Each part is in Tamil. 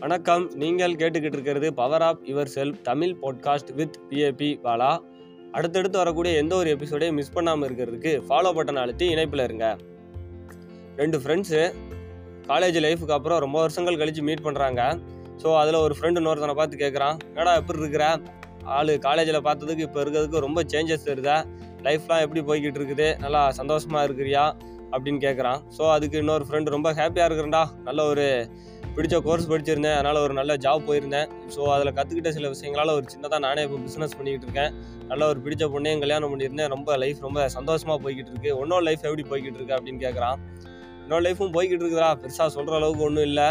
வணக்கம். நீங்கள் கேட்டுக்கிட்டு இருக்கிறது power of yourself Tamil podcast with PAB Bala அடுத்தடுத்து வரக்கூடிய எந்த ஒரு எபிசோடையும் மிஸ் பண்ணாமல் இருக்கிறதுக்கு ஃபாலோ பட்டன் அழுத்தி இணைப்பில் இருங்க. ரெண்டு ஃப்ரெண்ட்ஸு காலேஜ் லைஃபுக்கு அப்புறம் ரொம்ப வருஷங்கள் கழித்து மீட் பண்ணுறாங்க ஸோ அதில் ஒரு ஃப்ரெண்டு இன்னொருத்தனை பார்த்து கேட்குறான் என்னடா எப்படி இருக்கிற? ஆள் காலேஜில் பார்த்ததுக்கு இப்போ இருக்கிறதுக்கு ரொம்ப சேஞ்சஸ் தெரியுதா லைஃப்லாம் எப்படி போய்கிட்டு இருக்குது? நல்லா சந்தோஷமாக இருக்கிறியா? அப்படின்னு கேட்குறான் ஸோ அதுக்கு இன்னொரு ஃப்ரெண்டு ரொம்ப ஹாப்பியாக இருக்கிறேன்டா. நல்ல ஒரு பிடிச்ச கோர்ஸ் படிச்சிருந்தேன். அதனால் ஒரு நல்ல ஜாப் போயிருந்தேன். ஸோ அதில் கற்றுக்கிட்ட சில விஷயங்களால் ஒரு சின்னதாக நானே இப்போ பிஸ்னஸ் பண்ணிக்கிட்டு இருக்கேன். நல்ல ஒரு பிடிச்ச பொண்ணையும் கல்யாணம் பண்ணியிருந்தேன். ரொம்ப லைஃப் ரொம்ப சந்தோஷமாக போய்கிட்டு இருக்கு. உன்னோட லைஃப் எப்படி போய்கிட்டு இருக்கு? அப்படின்னு கேட்குறான் என்னோட லைஃப்பும் போய்கிட்டு இருக்குதா பெருசாக சொல்கிற அளவுக்கு ஒன்றும் இல்லை.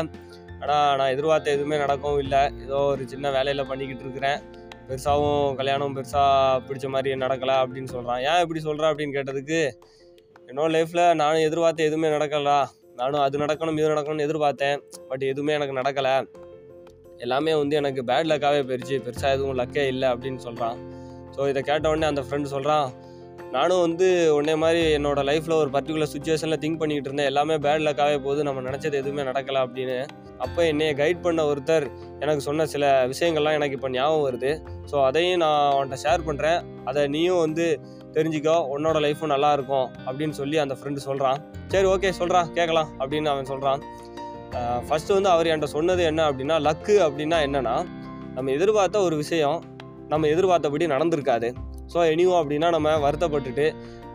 ஆனால் நான் எதிர்பார்த்த எதுவுமே நடக்கவும் இல்லை. ஏதோ ஒரு சின்ன வேலையில் பண்ணிக்கிட்டு இருக்கிறேன். பெருசாகவும் கல்யாணம் பெருசாக பிடிச்ச மாதிரி நடக்கலை அப்படின்னு சொல்கிறான் ஏன் இப்படி சொல்கிறா அப்படின்னு கேட்டதுக்கு என்னோட லைஃப்பில் நானும் எதிர்பார்த்த எதுவுமே நடக்கலடா. நானும் அது நடக்கணும் இது நடக்கணும்னு எதிர்பார்த்தேன். பட் எதுவுமே எனக்கு நடக்கலை. எல்லாமே வந்து எனக்கு பேட் லக்காகவே போயிடுச்சு பெருசாக எதுவும் லக்கே இல்லை அப்படின்னு சொல்கிறான் ஸோ இதை கேட்ட உடனே அந்த ஃப்ரெண்டு சொல்கிறான் நானும் வந்து உடனே மாதிரி என்னோட லைஃப்பில் ஒரு பர்டிகுலர் சுச்சுவேஷனில் திங்க் பண்ணிக்கிட்டு இருந்தேன். எல்லாமே பேட் லக்காகவே போகுது. நம்ம நினச்சது எதுவுமே நடக்கலை அப்படின்னு. அப்போ என்னையை கைட் பண்ண ஒருத்தர் எனக்கு சொன்ன சில விஷயங்கள்லாம் எனக்கு இப்போ ஞாபகம் வருது. ஸோ அதையும் நான் அவன்கிட்ட ஷேர் பண்ணுறேன் அதை நீயும் வந்து தெரிஞ்சுக்கோ உன்னோட லைஃப்பும் நல்லா இருக்கும் அப்படின்னு சொல்லி அந்த ஃப்ரெண்டு சொல்கிறான் சரி ஓகே சொல்கிறான் கேட்கலாம் அப்படின்னு அவன் சொல்கிறான் ஃபஸ்ட்டு வந்து அவர் என்கிட்ட சொன்னது என்ன அப்படின்னா லக்கு அப்படின்னா என்னென்னா நம்ம எதிர்பார்த்த ஒரு விஷயம் நம்ம எதிர்பார்த்தபடி நடந்திருக்காது. ஸோ எனிவோ அப்படின்னா நம்ம வருத்தப்பட்டுட்டு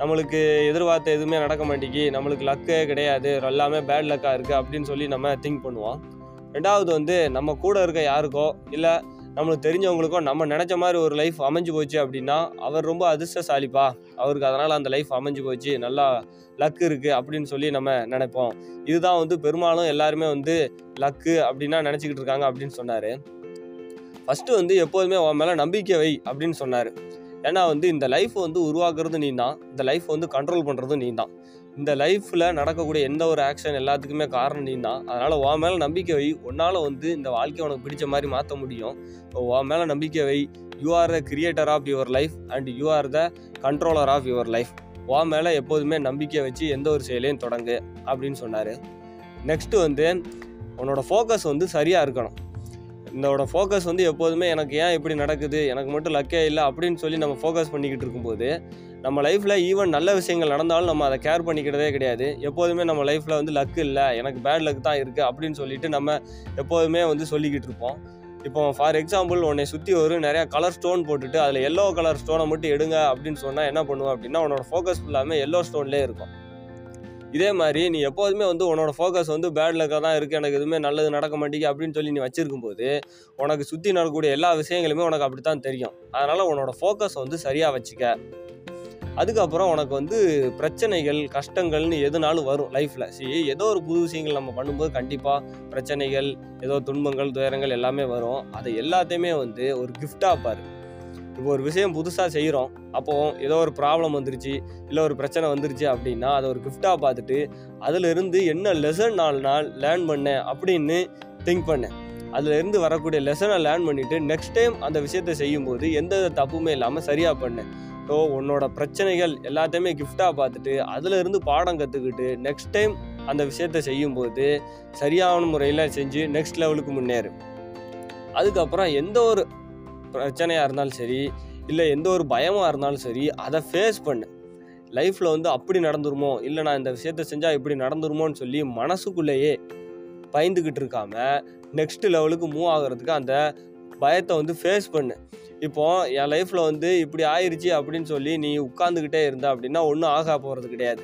நம்மளுக்கு எதிர்பார்த்த எதுவுமே நடக்க மாட்டேங்கி நம்மளுக்கு லக்கே கிடையாது. எல்லாமே பேட் லக்காக இருக்குது அப்படின்னு சொல்லி நம்ம திங்க் பண்ணுவோம். ரெண்டாவது வந்து நம்ம கூட இருக்க யாருக்கோ இல்லை நம்மளுக்கு தெரிஞ்சவங்களுக்கும் நம்ம நினச்ச மாதிரி ஒரு லைஃப் அமைஞ்சு போச்சு அப்படின்னா அவர் ரொம்ப அதிர்ஷ்டசாலிப்பா. அவருக்கு அதனால் அந்த லைஃப் அமைஞ்சு போச்சு. நல்லா லக்கு இருக்குது அப்படின்னு சொல்லி நம்ம நினைப்போம். இதுதான் வந்து பெரும்பாலும் எல்லாருமே வந்து லக்கு அப்படின்னா நினச்சிக்கிட்டு இருக்காங்க அப்படின்னு சொன்னார். ஃபஸ்ட்டு வந்து எப்போதுமே உன் மேலே நம்பிக்கை வை அப்படின்னு சொன்னார். ஏன்னா வந்து இந்த லைஃப் வந்து உருவாக்குறது நீ தான் இந்த லைஃப் வந்து கண்ட்ரோல் பண்ணுறதும் நீ தான் இந்த லைஃப்பில் நடக்கக்கூடிய எந்த ஒரு ஆக்ஷன் எல்லாத்துக்குமே காரணம் நீ தான். அதனால் உன் மேலே நம்பிக்கை வை. உன்னால் வந்து இந்த வாழ்க்கையை உனக்கு பிடிச்ச மாதிரி மாற்ற முடியும். உன் மேலே நம்பிக்கை வை. You are the creator of your life and you are the controller of your life உன் மேலே எப்போதுமே நம்பிக்கை வச்சு எந்த ஒரு செயலையும் தொடங்கு அப்படின்னு சொன்னார். நெக்ஸ்ட்டு வந்து உன்னோட ஃபோக்கஸ் வந்து சரியாக இருக்கணும். இதோட ஃபோக்கஸ் வந்து எப்போதுமே எனக்கு ஏன் இப்படி நடக்குது? எனக்கு மட்டும் லக்கே இல்லை அப்படின்னு சொல்லி நம்ம ஃபோக்கஸ் பண்ணிக்கிட்டு இருக்கும்போது நம்ம லைஃப்பில் ஈவன் நல்ல விஷயங்கள் நடந்தாலும் நம்ம அதை கேர் பண்ணிக்கிறதே கிடையாது. எப்போதுமே நம்ம லைஃப்பில் வந்து லக்கு இல்லை எனக்கு பேட் லக் தான் இருக்குது அப்படின்னு சொல்லிட்டு நம்ம எப்போதுமே வந்து சொல்லிக்கிட்டு இருப்போம். இப்போ ஃபார் எக்ஸாம்பிள் உன்னை சுற்றி ஒரு நிறையா கலர் ஸ்டோன் போட்டுட்டு அதில் எல்லோ கலர் ஸ்டோனை மட்டும் எடுங்க அப்படின்னு சொன்னால் என்ன பண்ணுவோம் அப்படின்னா உன்னோட ஃபோக்கஸ் ஃபுல்லாமே எல்லோ ஸ்டோன்லேயே இருக்கும். இதே மாதிரி நீ எப்போதுமே வந்து உன்னோட ஃபோக்கஸ் வந்து பேட் லக்காக தான் இருக்குது எனக்கு எதுவுமே நல்லது நடக்க மாட்டேங்குது அப்படின்னு சொல்லி நீ வச்சிருக்கும் போது உனக்கு சுற்றி நடக்கக்கூடிய எல்லா விஷயங்களுமே உனக்கு அப்படி தான் தெரியும். அதனால் உன்னோட ஃபோக்கஸ் வந்து சரியாக வச்சுக்க. அதுக்கப்புறம் உனக்கு வந்து பிரச்சனைகள் கஷ்டங்கள்னு எதுனாலும் வரும் லைஃப்பில் சரி ஏதோ ஒரு புது விஷயங்கள் நம்ம பண்ணும்போது கண்டிப்பாக பிரச்சனைகள் ஏதோ துன்பங்கள் துயரங்கள் எல்லாமே வரும். அதை எல்லாத்தையுமே வந்து ஒரு கிஃப்டாக பாரு. இப்போ ஒரு விஷயம் புதுசாக செய்கிறோம் அப்போது ஏதோ ஒரு ப்ராப்ளம் வந்துருச்சு இல்லை ஒரு பிரச்சனை வந்துருச்சு அப்படின்னா அதை ஒரு கிஃப்டாக பார்த்துட்டு அதிலிருந்து என்ன லெசன் நாலு நாள் லேர்ன் பண்ணேன் அப்படின்னு திங்க் பண்ணேன் அதுலேருந்து வரக்கூடிய லெசனை லேர்ன் பண்ணிவிட்டு நெக்ஸ்ட் டைம் அந்த விஷயத்தை செய்யும்போது எந்த தப்புமே இல்லாமல் சரியாக பண்ணேன் ஸோ உன்னோட பிரச்சனைகள் எல்லாத்தையுமே கிஃப்டாக பார்த்துட்டு அதிலிருந்து பாடம் கற்றுக்கிட்டு நெக்ஸ்ட் டைம் அந்த விஷயத்தை செய்யும்போது சரியான முறையில் செஞ்சு நெக்ஸ்ட் லெவலுக்கு முன்னேறு. அதுக்கப்புறம் எந்த ஒரு பிரச்சனையாக இருந்தாலும் சரி இல்லை எந்த ஒரு பயமாக இருந்தாலும் சரி அதை ஃபேஸ் பண்ணு. லைஃப்பில் வந்து அப்படி நடந்துருமோ? இல்லை நான் இந்த விஷயத்த செஞ்சால் இப்படி நடந்துருமோன்னு சொல்லி மனசுக்குள்ளேயே பயந்துக்கிட்டு இருக்காம நெக்ஸ்ட் லெவலுக்கு மூவ் ஆகிறதுக்கு அந்த பயத்தை வந்து ஃபேஸ் பண்ணு. இப்போது என் லைஃப்பில் வந்து இப்படி ஆயிடுச்சு அப்படின்னு சொல்லி நீ உட்காந்துக்கிட்டே இருந்த அப்படின்னா ஒன்றும் ஆகா போகிறது கிடையாது.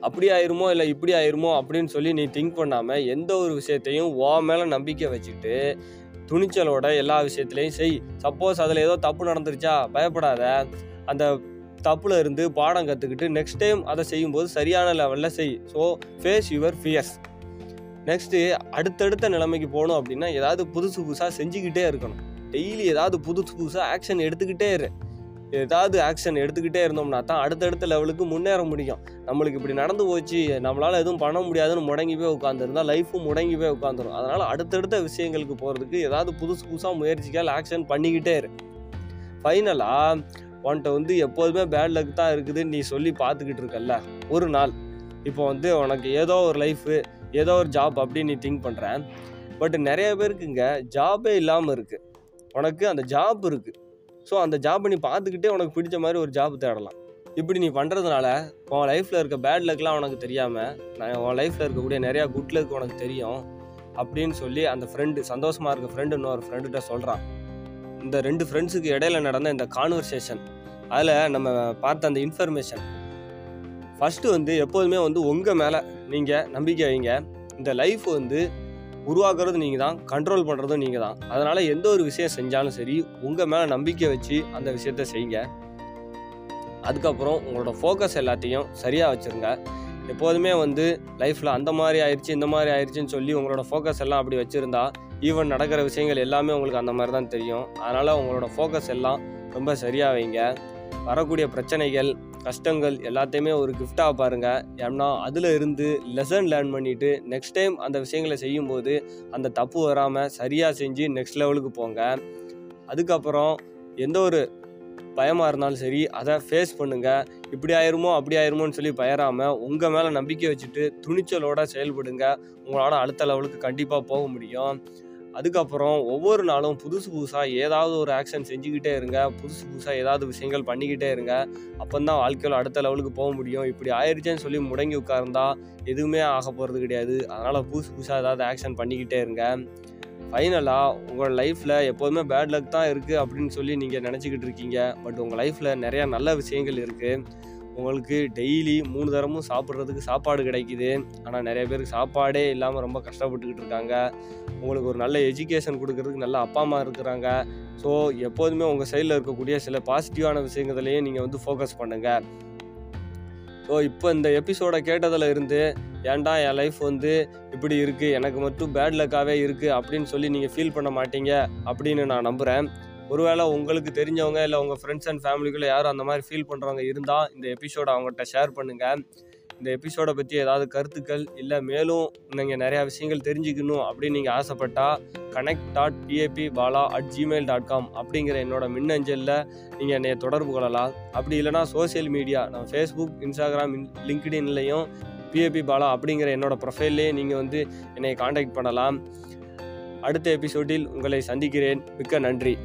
அப்படி ஆயிருமோ இல்லை இப்படி ஆயிருமோ அப்படின்னு சொல்லி நீ திங்க் பண்ணாமல் எந்த ஒரு விஷயத்தையும் ஓ மேலே நம்பிக்கை வச்சுக்கிட்டு துணிச்சலோட எல்லா விஷயத்துலையும் செய். சப்போஸ் அதில் ஏதோ தப்பு நடந்துருச்சா பயப்படாத. அந்த தப்புல இருந்து பாடம் கற்றுக்கிட்டு நெக்ஸ்ட் டைம் அதை செய்யும்போது சரியான லெவலில் செய். So face your fears next அடுத்தடுத்த நிலைமைக்கு போகணும் அப்படின்னா ஏதாவது புதுசு புதுசாக செஞ்சுக்கிட்டே இருக்கணும். டெய்லி ஏதாவது புதுசு புதுசாக ஆக்ஷன் எடுத்துக்கிட்டே இரு. ஏதாவது ஆக்ஷன் எடுத்துக்கிட்டே இருந்தோம்னா தான் அடுத்தடுத்த லெவலுக்கு முன்னேற முடியும். நம்மளுக்கு இப்படி நடந்து போச்சு நம்மளால் எதுவும் பண்ண முடியாதுன்னு முடங்கி போய் உட்காந்துருந்தா லைஃப்பும் முடங்கி போய் உட்காந்துரும் அதனால் அடுத்தடுத்த விஷயங்களுக்கு போகிறதுக்கு ஏதாவது புதுசு புதுசாக முயற்சிக்கால் ஆக்ஷன் பண்ணிக்கிட்டே இரு. ஃபைனலாக உன்கிட்ட வந்து எப்போதுமே பேட் லக் தான் இருக்குதுன்னு நீ சொல்லி பார்த்துக்கிட்டு இருக்கல்ல. ஒரு நாள் இப்போ வந்து உனக்கு ஏதோ ஒரு லைஃபு ஏதோ ஒரு ஜாப் அப்படின்னு நீ திங்க் பண்ணுற பட் நிறைய பேருக்குங்க ஜாபே இல்லாமல் இருக்குது உனக்கு அந்த ஜாப் இருக்குது ஸோ அந்த ஜாபை நீ பார்த்துக்கிட்டே உனக்கு பிடிச்ச மாதிரி ஒரு ஜாப் தேடலாம். இப்படி நீ பண்ணுறதுனால உன் லைஃப்பில் இருக்க பேட் லக்லாம் உனக்கு தெரியாமல் நான் உன் லைஃப்பில் இருக்கக்கூடிய நிறையா குட் லக் உனக்கு தெரியும் அப்படின்னு சொல்லி அந்த ஃப்ரெண்டு சந்தோஷமாக இருக்க ஃப்ரெண்டு இன்னொரு ஃப்ரெண்டுகிட்ட சொல்கிறான் இந்த ரெண்டு ஃப்ரெண்ட்ஸுக்கு இடையில நடந்த இந்த கான்வர்சேஷன் அதில் நம்ம பார்த்த அந்த இன்ஃபர்மேஷன் ஃபஸ்ட்டு வந்து எப்போதுமே வந்து உங்கள் மேலே நீங்கள் நம்பிக்கை வைங்க. இந்த லைஃப் வந்து உருவாக்குறது நீங்கள் தான் கண்ட்ரோல் பண்ணுறதும் நீங்கள் தான் அதனால் எந்த ஒரு விஷயம் செஞ்சாலும் சரி உங்கள் மேலே நம்பிக்கை வச்சு அந்த விஷயத்த செய்யுங்க அதுக்கப்புறம் உங்களோட ஃபோக்கஸ் எல்லாத்தையும் சரியாக வச்சுருங்க. எப்போதுமே வந்து லைஃப்பில் அந்த மாதிரி ஆயிடுச்சு இந்த மாதிரி ஆயிடுச்சுன்னு சொல்லி உங்களோட ஃபோக்கஸ் எல்லாம் அப்படி வச்சுருந்தா ஈவன் நடக்கிற விஷயங்கள் எல்லாமே உங்களுக்கு அந்த மாதிரி தான் தெரியும். அதனால் உங்களோட ஃபோக்கஸ் எல்லாம் ரொம்ப சரியாக வைங்க. வரக்கூடிய பிரச்சனைகள் கஷ்டங்கள் எல்லாத்தையுமே ஒரு கிஃப்டாக பாருங்கள் ஏன்னா அதில் இருந்து லெசன் லேர்ன் பண்ணிவிட்டு நெக்ஸ்ட் டைம் அந்த விஷயங்களை செய்யும்போது அந்த தப்பு வராமல் சரியாக செஞ்சு நெக்ஸ்ட் லெவலுக்கு போங்க. அதுக்கப்புறம் எந்த ஒரு பயமாக இருந்தாலும் சரி அதை ஃபேஸ் பண்ணுங்கள் இப்படி ஆயிருமோ அப்படி ஆயிருமோன்னு சொல்லி பயராமல் உங்கள் மேலே நம்பிக்கை வச்சுட்டு துணிச்சலோடு செயல்படுங்க. உங்களால் அடுத்த லெவலுக்கு கண்டிப்பாக போக முடியும். அதுக்கப்புறம் ஒவ்வொரு நாளும் புதுசு புதுசாக ஏதாவது ஒரு ஆக்ஷன் செஞ்சுக்கிட்டே இருங்க. புதுசு புதுசாக ஏதாவது விஷயங்கள் பண்ணிக்கிட்டே இருங்க. அப்போ தான் வாழ்க்கையில் அடுத்த லெவலுக்கு போக முடியும். இப்படி ஆயிடுச்சேன்னு சொல்லி முடங்கி உட்கார்ந்தா எதுவுமே ஆக போகிறது கிடையாது. அதனால் புதுசு புதுசாக ஏதாவது ஆக்ஷன் பண்ணிக்கிட்டே இருங்க. ஃபைனலாக உங்கள் லைஃப்பில் எப்போதுமே பேட் லக் தான் இருக்குது அப்படின்னு சொல்லி நீங்கள் நினச்சிக்கிட்டு இருக்கீங்க. பட் உங்கள் லைஃப்பில் நிறையா நல்ல விஷயங்கள் இருக்குது உங்களுக்கு டெய்லி மூணு தரமும் சாப்பிட்றதுக்கு சாப்பாடு கிடைக்குது. ஆனால் நிறைய பேருக்கு சாப்பாடே இல்லாமல் ரொம்ப கஷ்டப்பட்டுக்கிட்டு இருக்காங்க. உங்களுக்கு ஒரு நல்ல எஜுகேஷன் கொடுக்கறதுக்கு நல்ல அப்பா அம்மா இருக்கிறாங்க. ஸோ எப்போதுமே உங்கள் சைடில் இருக்கக்கூடிய சில பாசிட்டிவான விஷயங்களையும் நீங்கள் வந்து ஃபோக்கஸ் பண்ணுங்கள் ஸோ இப்போ இந்த எபிசோடை கேட்டதில் இருந்து ஏன்டா என் லைஃப் வந்து இப்படி இருக்குது எனக்கு மட்டும் பேட் லக்காகவே இருக்குது அப்படின்னு சொல்லி நீங்கள் ஃபீல் பண்ண மாட்டீங்க அப்படின்னு நான் நம்புகிறேன் ஒருவேளை உங்களுக்கு தெரிஞ்சவங்க இல்லை உங்கள் ஃப்ரெண்ட்ஸ் அண்ட் ஃபேமிலிக்குள்ளே யாரும் அந்த மாதிரி ஃபீல் பண்ணுறவங்க இருந்தால் இந்த எபிசோடை அவங்ககிட்ட ஷேர் பண்ணுங்கள் இந்த எபிசோடை பற்றி ஏதாவது கருத்துக்கள் இல்லை மேலும் நீங்கள் நிறையா விஷயங்கள் தெரிஞ்சுக்கணும் அப்படின்னு நீங்கள் ஆசைப்பட்டால் connect dot PAB Bala at Gmail dot com அப்படிங்கிற என்னோட மின்னஞ்சலில் நீங்கள் என்னை தொடர்பு கொள்ளலாம். அப்படி இல்லைனா சோஷியல் மீடியா நான் ஃபேஸ்புக் இன்ஸ்டாகிராம் லிங்க்டின்லையும் பிஏபி பாலா அப்படிங்கிற என்னோடய ப்ரொஃபைல்லே நீங்கள் வந்து என்னை காண்டாக்ட் பண்ணலாம். அடுத்த எபிசோடில் உங்களை சந்திக்கிறேன். மிக்க நன்றி.